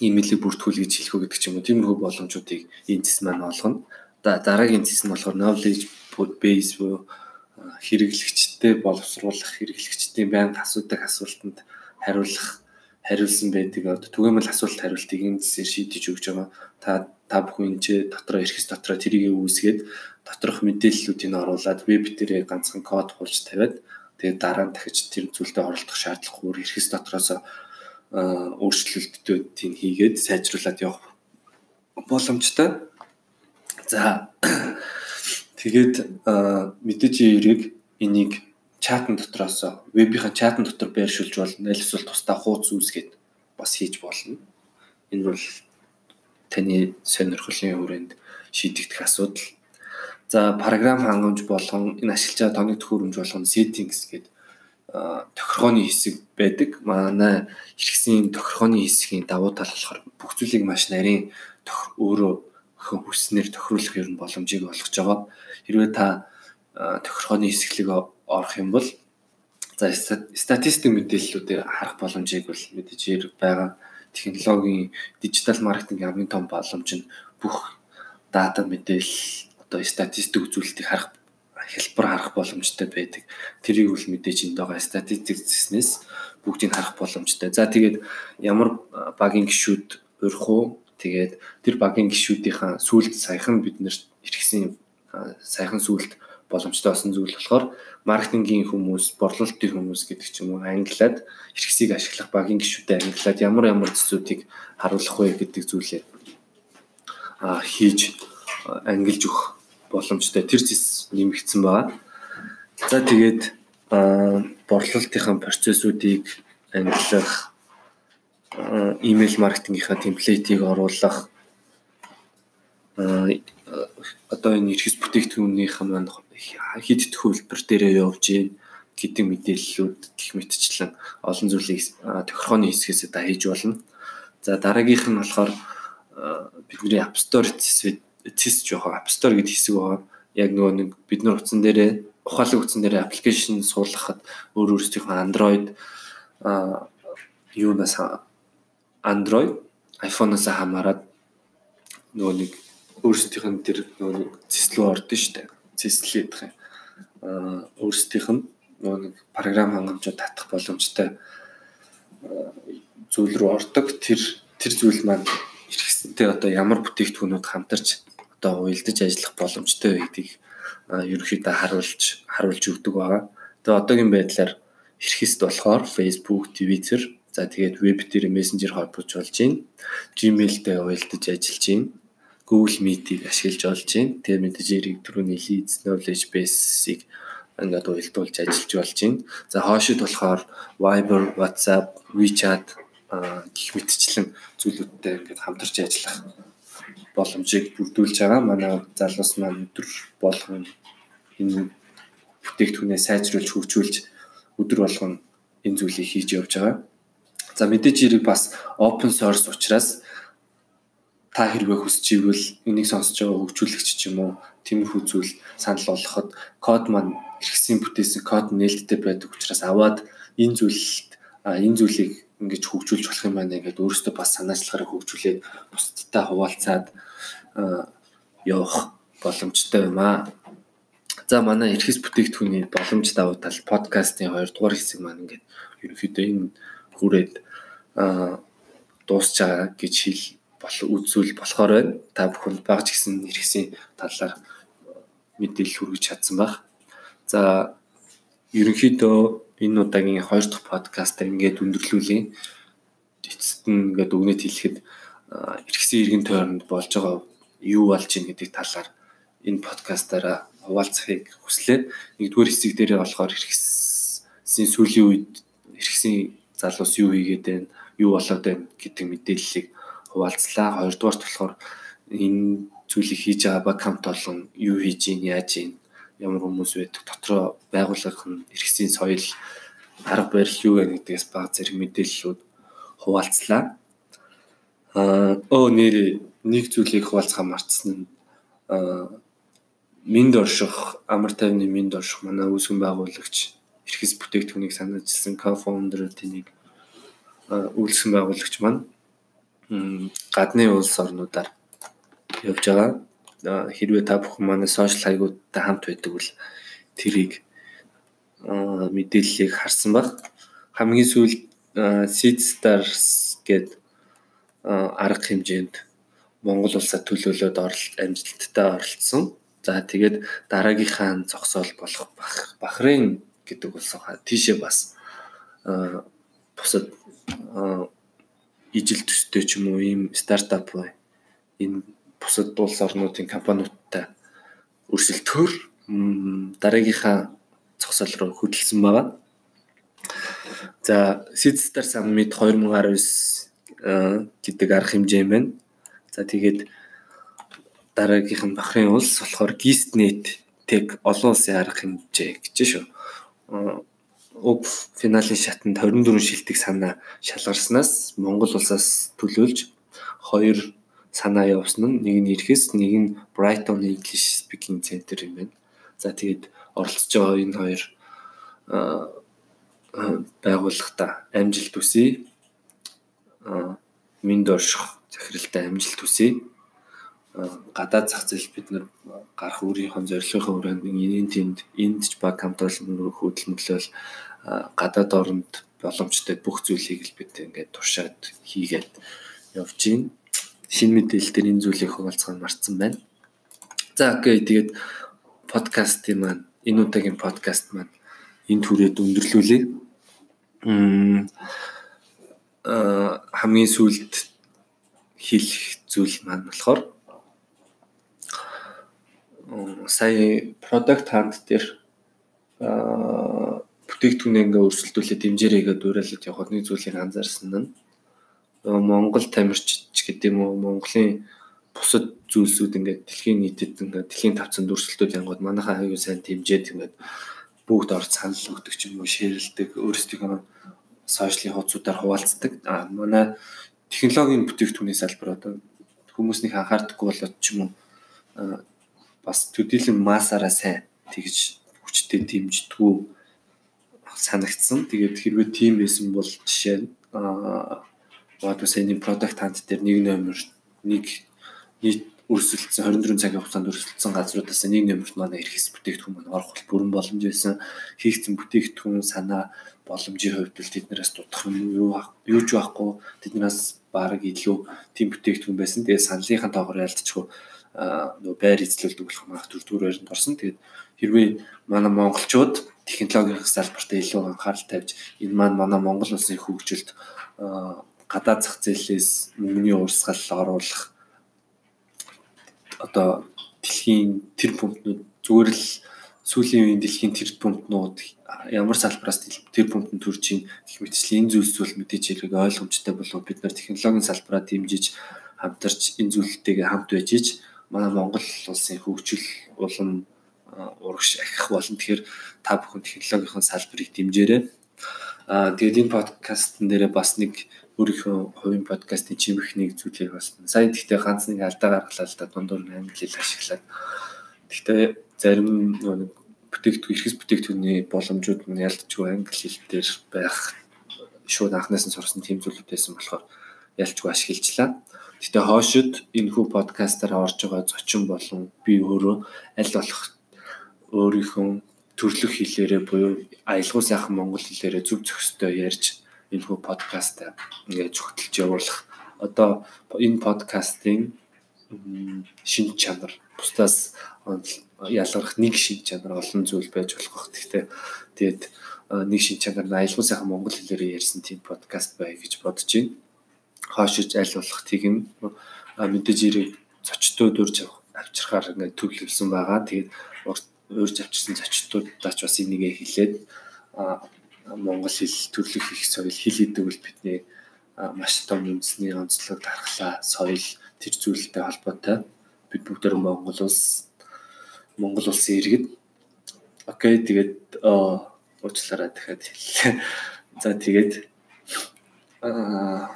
имэйлийг бүртгүүл гэж хэлэх үү гэдэг ч юм уу. Тиймэрхүү боломжуудыг энэ зэс маань олгоно. Дараагийн зэс нь болохоор knowledge base буюу хэрэглэгчтэй боловсруулах, хэрэглэгчдийн байнга асуудаг асуултанд хариулах хариулсан байдаг. Одоо түгээмэл асуулт хариултыг энэ зэсээр шийдэж өгч байгаа. Та та бүхэн энэ дотроо ирэхс дотроо тэрийг үүсгээд доторх мэдээллүүдийг оруулаад веб дээрээ ганцхан код хуулж тавиад тэгээд дараа нь дахиж тэр зүйлдээ оролдох шаардлагагүй эрхэс дотроос өөрчлөлтүүдийг хийгээд сайжруулад явах боломжтой. За тэгээд мэдээж эрийг энийг чатн дотроос вебийн чатн дотор байршуулж болно. Аль эсвэл тусдаа хуудас үүсгээд бас хийж болно. Энэ бол таны сонирхлын хүрээнд шийдэгдэх асуудал За програм хангамж болгон энэ ашиглаж байгаа тооны төхөөрөмж болгон settings гэдэг тохиргооны хэсэг байдаг. Манай хэрэгсийн тохиргооны хэсгийн давуу тал болохоор бүх зүйлийг маш нарийн өөрөө хүснээр тохируулах ер нь боломжийг олгож байгаа. Хэрвээ та тохиргооны хэсэглийг орох юм бол за статистик мэдээллүүдээр харах боломжийг бол мэдээж байгаа. Технологийн дижитал маркетинг хамгийн том боломж нь бүх дата мэдээлэл одоо статистик үзүүлэлтийг харах хэлбэр харах боломжтой байдаг. Тэрийг үл мэдээж энд байгаа статистик зэснээс бүгдийг харах боломжтой. За тэгээд ямар багийн гişүүд урих уу? Тэгээд тэр багийн гişүүдийн сүлд саяхан бид нэр иргэсэн саяхан сүлд боломжтой болсон зүйл болохоор маркетингийн хүмүүс, борлуулалтын хүмүүс гэдэг ч юм уу англиад хэрэгсийг ашиглах багийн гişүүдэд англиад ямар ямар зүйлсүүдийг харуулах вэ гэдэг зүйлээ а хийж ангилж өгөх боломжтой тэр зэс нэмэгдсэн байгаа. За тэгээд борлуулалтынхаа процессуудыг ангилах email маркетингийнхаа темплейтийг оруулах одоо энэ эрхэс бүтээгдэхүүнийхээ маань хэд дэх хөлбөр дээрээ явж гин гэдэг мэдээллүүд гэх мэтчлэн олон зүйлийг тохиргооны хэсгээс да хийж болно. За дараагийнх нь болохоор бидний App Store CIS жоохон App Store гэдэг хэсэг байгаа. Яг нөгөө нэг бид нар утсан дээрээ ухаалаг утсан дээрээ аппликейшн суулгахад өөр өөрсдийнхөө Android а юунаас Android iPhone-оос хамаарат нөгөө нэг өөрсдийнх нь тэр нэг цэслүү ордон штэ. Цэслээд их юм. А өөрсдийнх нь нэг програм хангамжууд татах боломжтой зүйл рүү ордог. Тэр тэр зүйл маань эрхэсэнтэй одоо ямар бүтээгдэхүүнүүд хамтарч одоо уялдаж ажиллах боломжтой гэдгийг ерөнхийдөө харуулж харуулж өгдөг байгаа. Тэгээ одоогийн байдлаар эрхэст болохоор Facebook, Twitter, за тэгээд веб дээр мессенжер холбож болж байна. Gmail-тэй уялдаж ажиллаж байна. Google Meet-ийг ашиглаж болж байна. Тэгээ мэдээж эрийг түрүүний Leads Knowledge Base-ийг ингээд уялдуулж ажиллаж болж байна. За хоошид болохоор Viber, WhatsApp, WeChat гих мэтчлэн зүйлүүдтэй ингээд хамтарч ажиллах боломжийг бүрдүүлж байгаа. Манай залуус маань өдөр болгон энэ бүтээгдэхүүнээ сайжруулж хөгжүүлж өдөр болгон энэ зүйлийг хийж явж байгаа. За мэдээж хэрэг бас open source учраас та хэрвээ хүсэж ивэл энийг сонсож байгаа хөгжүүлэгч ч юм уу тиймэрхүү зүйл санал болгоход код маань эргэсийн бүтээсэн код нээлттэй байдаг учраас аваад энэ зүйлд энэ зүйлийг ингэж хөгжүүлж болох юм байна гэдэг өөрөөсөө бас санаачлахаараа хөгжүүлээд бусдтай хуваалцаад явах боломжтой юм аа. За манай эрхэс бүтээгдэхүүний боломж давуу тал подкастын 2 дугаар хэсэг маань ингээд ерөнхийдөө энэ хүрээд дуусч байгаа гэж хэл үзүүл болохоор байна. Та бүхэнд багж гисэн эрхэсийн талаар мэдээлэл хүргэж чадсан баг. За ерөнхийдөө энэ удаагийн 2 дахь подкастаар ингээд өндөрлүүлээ. Эцэст нь ингээд өгнөд хэлэхэд эргэсэн иргэн тойронд болж байгаа юу болж ийн гэдэг талаар энэ подкастаараа хуваалцахыг хүслээ. Нэгдүгээр хэсэг дээрээ болохоор эргэсэн сүүлийн үед эргэсэн залуус юу хийгээд байна, юу болоод байна гэдэг мэдээллийг хуваалцлаа. Хоёрдугаарт болохоор энэ зүйлийг хийж байгаа баг хамт олон юу хийж ийн, яаж ийн, ямар хүмүүс байдаг, дотроо байгууллах нь эргэсийн соёл, арга барил юу гэх нэгдгээс баг зэрэг мэдээллүүд хуваалцлаа. Аа оо нэр нэг зүйлийг хуваалцахаа мартсан нь аа минд орших амар тайвны минд орших манай үүсгэн байгуулагч эрхэс бүтээгдэхүүнийг санаачилсан co-founder тэнийг үйлсгэн байгуулагч маань гадны улс орнуудаар явж байгаа. Хэрвээ та бүхэн манай сошиал хаягуудтай хамт байдаг бол тэрийг мэдээллийг харсан баг. Хамгийн сүүлд Seed Stars гэдэг арга хэмжээнд Монгол улсад төлөөлөөд амжилттай оролцсон. За тэгээд дараагийнхаа зогсоол болох Бахрейн гэдэг улс байгаа. Тийшээ бас бусад ижил төстэй ч юм уу ийм стартап. Энэ бусад улс орнуудын компаниудтай өрсөлдөхөр дараагийнхаа зогсоол руу хөдөлсөн байгаа. За Seedstar Summit 2019 гэдэг арга хэмжээ юм байна. За тэгээд дараагийнх нь Бахрейн улс болохоор GeeStNet Tech олон улсын арга хэмжээ гэж шүү. Уг финалийн шатанд 24 шилдэг санаа шалгарснаас Монгол улсаас төлөөлж хоёр санаа явуулсан нь нэг нь Ирхэс, нэг нь Brighton English Speaking Center юм байна. За тэгээд оролцож байгаа энэ хоёр байгууллагата амжилт хүсье. Минд орших захиралтай амжилт хүсье. Гадаад зах зээл бид нар гарах өөрийнхөө зорилгынхаа хүрээнд энэ тэнд энд ч баг хамт олон хөдөлмөрлөл гадаад оронд боломжтой бүх зүйлийг л бид ингээд туршаад хийгээд явж гин. Шинэ мэдээлэл дээр энэ зүйлийг хуваалцах нь марцсан байна. За окей тэгээд подкастын маань энэ удаагийн подкаст маань энэ түрээд өндөрлүүлээ. Мм хамгийн сүүлд хэлэх зүйл маань болохоор сая product hunt дээр бүтээгдэхүүнээ ингээ өрсөлдүүлээд дэмжээрээгээд уриалаад явхад нэг зүйлийг анзаарсан нь Монгол тамирчч гэдэг юм уу Монголын бусад зүйлсүүд ингээд дэлхийн нийтэд ингээд дэлхийн тавцанд өрсөлдөд янгууд манайхаа аюу сайн дэмжээд ингээд бүгд орж санал өгдөг ч юм уу шеэрлдэг өөрсдийнхөө сошиалын хуудасуудаар хуваалцдаг. А манай технологийн бүтээгдэхүүний салбар одоо хүмүүснийг анхаардаггүй болоод ч юм уу бас төдийлөн массаараа сайн тэгж хүчтэй дэмждэггүй санагдсан. Тэгээд хэрвээ тийм байсан бол жишээ нь аа сайн product hunt дээр нэг номер нэг нийт өрсөлдсөн 24 цагийн хугацаанд өрсөлдсөн газруудаас нэг нэмэрт манай эрхэс бүтээгдэхүүн маань орох бүрэн боломж байсан. Хийгдсэн бүтээгдэхүүн санаа боломжийн хувьд л тэднээс дутах юм юу юу ч байхгүй тэднээс баг илүү тийм бүтээгдэхүүн байсан. Тэгээд саналынхаа тоогоор ялцчихгүй нөө байр эзлэлт өглөх маах төрдүр байранд орсон. Тэгээд хэрвээ манай монголчууд технологийн салбарт илүү анхаарал тавьж энэ маань манай Монгол улсын хөгжилд гадаад зах зээлээс мөнгөний урсгал оруулах одоо дэлхийн тэр пунктнууд зүгээр л сүүлийн үеийн дэлхийн тэр пунктнууд ямар салбараас тэр пунктанд төрж ийн гэх мэтчлэн энэ зүйлс бол мэдээж хэрэг ойлгомжтой болов. Бид нар технологийн салбараа дэмжиж хамтарч энэ зүйлтэйгээ хамт байж ич манай Монгол улсын хөгжил улам урагш ахих болно тэгэхээр та бүхэн технологийн салбарыг дэмжээрэй аа тэгээд энэ подкастн дээр бас нэг өөрийнхөө хувийн подкастын чимэх нэг зүйлийг болсон. Сая гэхдээ ганц нэг алдаа гаргалаа л да дундуур англи хэл ашиглаад. Гэхдээ зарим нэг бүтээгдэхүүн эрхэс бүтээгдэхүүний боломжууд нь ялцгүй англи хэл дээр байх шууд анхнаас нь сурсан тийм зүйлүүд байсан болохоор ялцгүй ашиглажлаа. Гэтэ хоошид энэ хүү подкастаар орж байгаа зочин болон би өөрөө аль болох өөрийнхөө төрлөх хэлээрээ буюу аялгау сайхан монгол хэлээрээ зөв зохистой ярьж энэ хүү подкаст ингээд зөвхөлж явуулах одоо энэ подкастын шин чанар бусдаас ялгарх нэг шин чанар олон зүйл байж болох бах. Гэхдээ тэгээд нэг шин чанар нь аялгау сайхан монгол хэлээрээ ярьсан тийм подкаст бай гэж бодож байна. Хоошиж аль болох тийм мэдээж ирээ зочдод урьж авчрахаар ингээд төвлөвсөн байгаа. Тэгээд урьж авчирсан зочдуудаач бас энийг хэлээд монгол хэл төрлөх их соёл хэл гэдэг үл бидний маш том үндэсний онцлог дархлаа соёл тэр зүйлтэй холбоотой бид бүгд Монгол улс Монгол улсын иргэд окей тэгээд уучлаарай дахиад хэллээ. За тэгээд энэ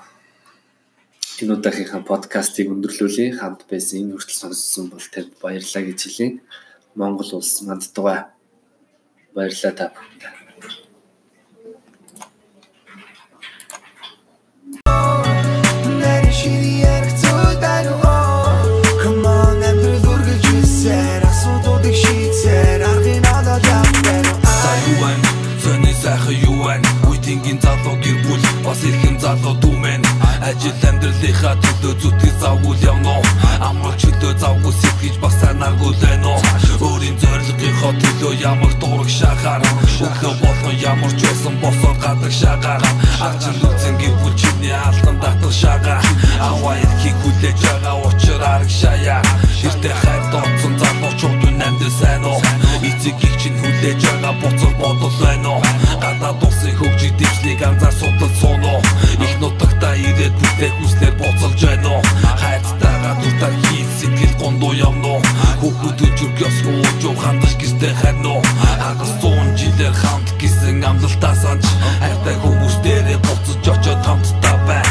удаагийнхаа подкастыг өндөрлүүлээ. Хамт байсан энэ хүртэл сонссон бол танд баярлалаа гэж хэлье. Монгол улс манд тугай. Баярлалаа та бүхэнд. Үүдингийн залуу гэр бүл бас ирхэн залуу дүүмэн Ажил амьдралынхаа төлөө зүтгэж завгүй явно. Амар чөлөө завгүй сэтгэж бас санаагүй лэнэ Өөрийн зорилгынхоо төлөө ямар дураг шахаар? Өглөө болгон ямар ч байсан босоод гадаг шагаар Ачил үзэн гэр бүл чиний алтан татах шагаа Аваа эрхийг хүлээж байгаа учир арга шаяа Эртээ хайр дооцсон залуучууд амьд сайн уу Эцэг их чинь хүлээж байгаа буцал бодол байна уу? Гадаад улсын хөгжиг дэвшлийг анзаар судал сууно. Их нутагта ирээд бүтээх хүслээр буцалж байна уу? Хайртайгаа дуртай хийх сэтгэл гондоо явно Хүүхэд өчөргөөс ууж хандаж гистэй харин уу? Хагас зуун жилээр хамт гисэн амлалтаа санч Хайртай хүмүүс дээрээ буцаж очоод хамтдаа бай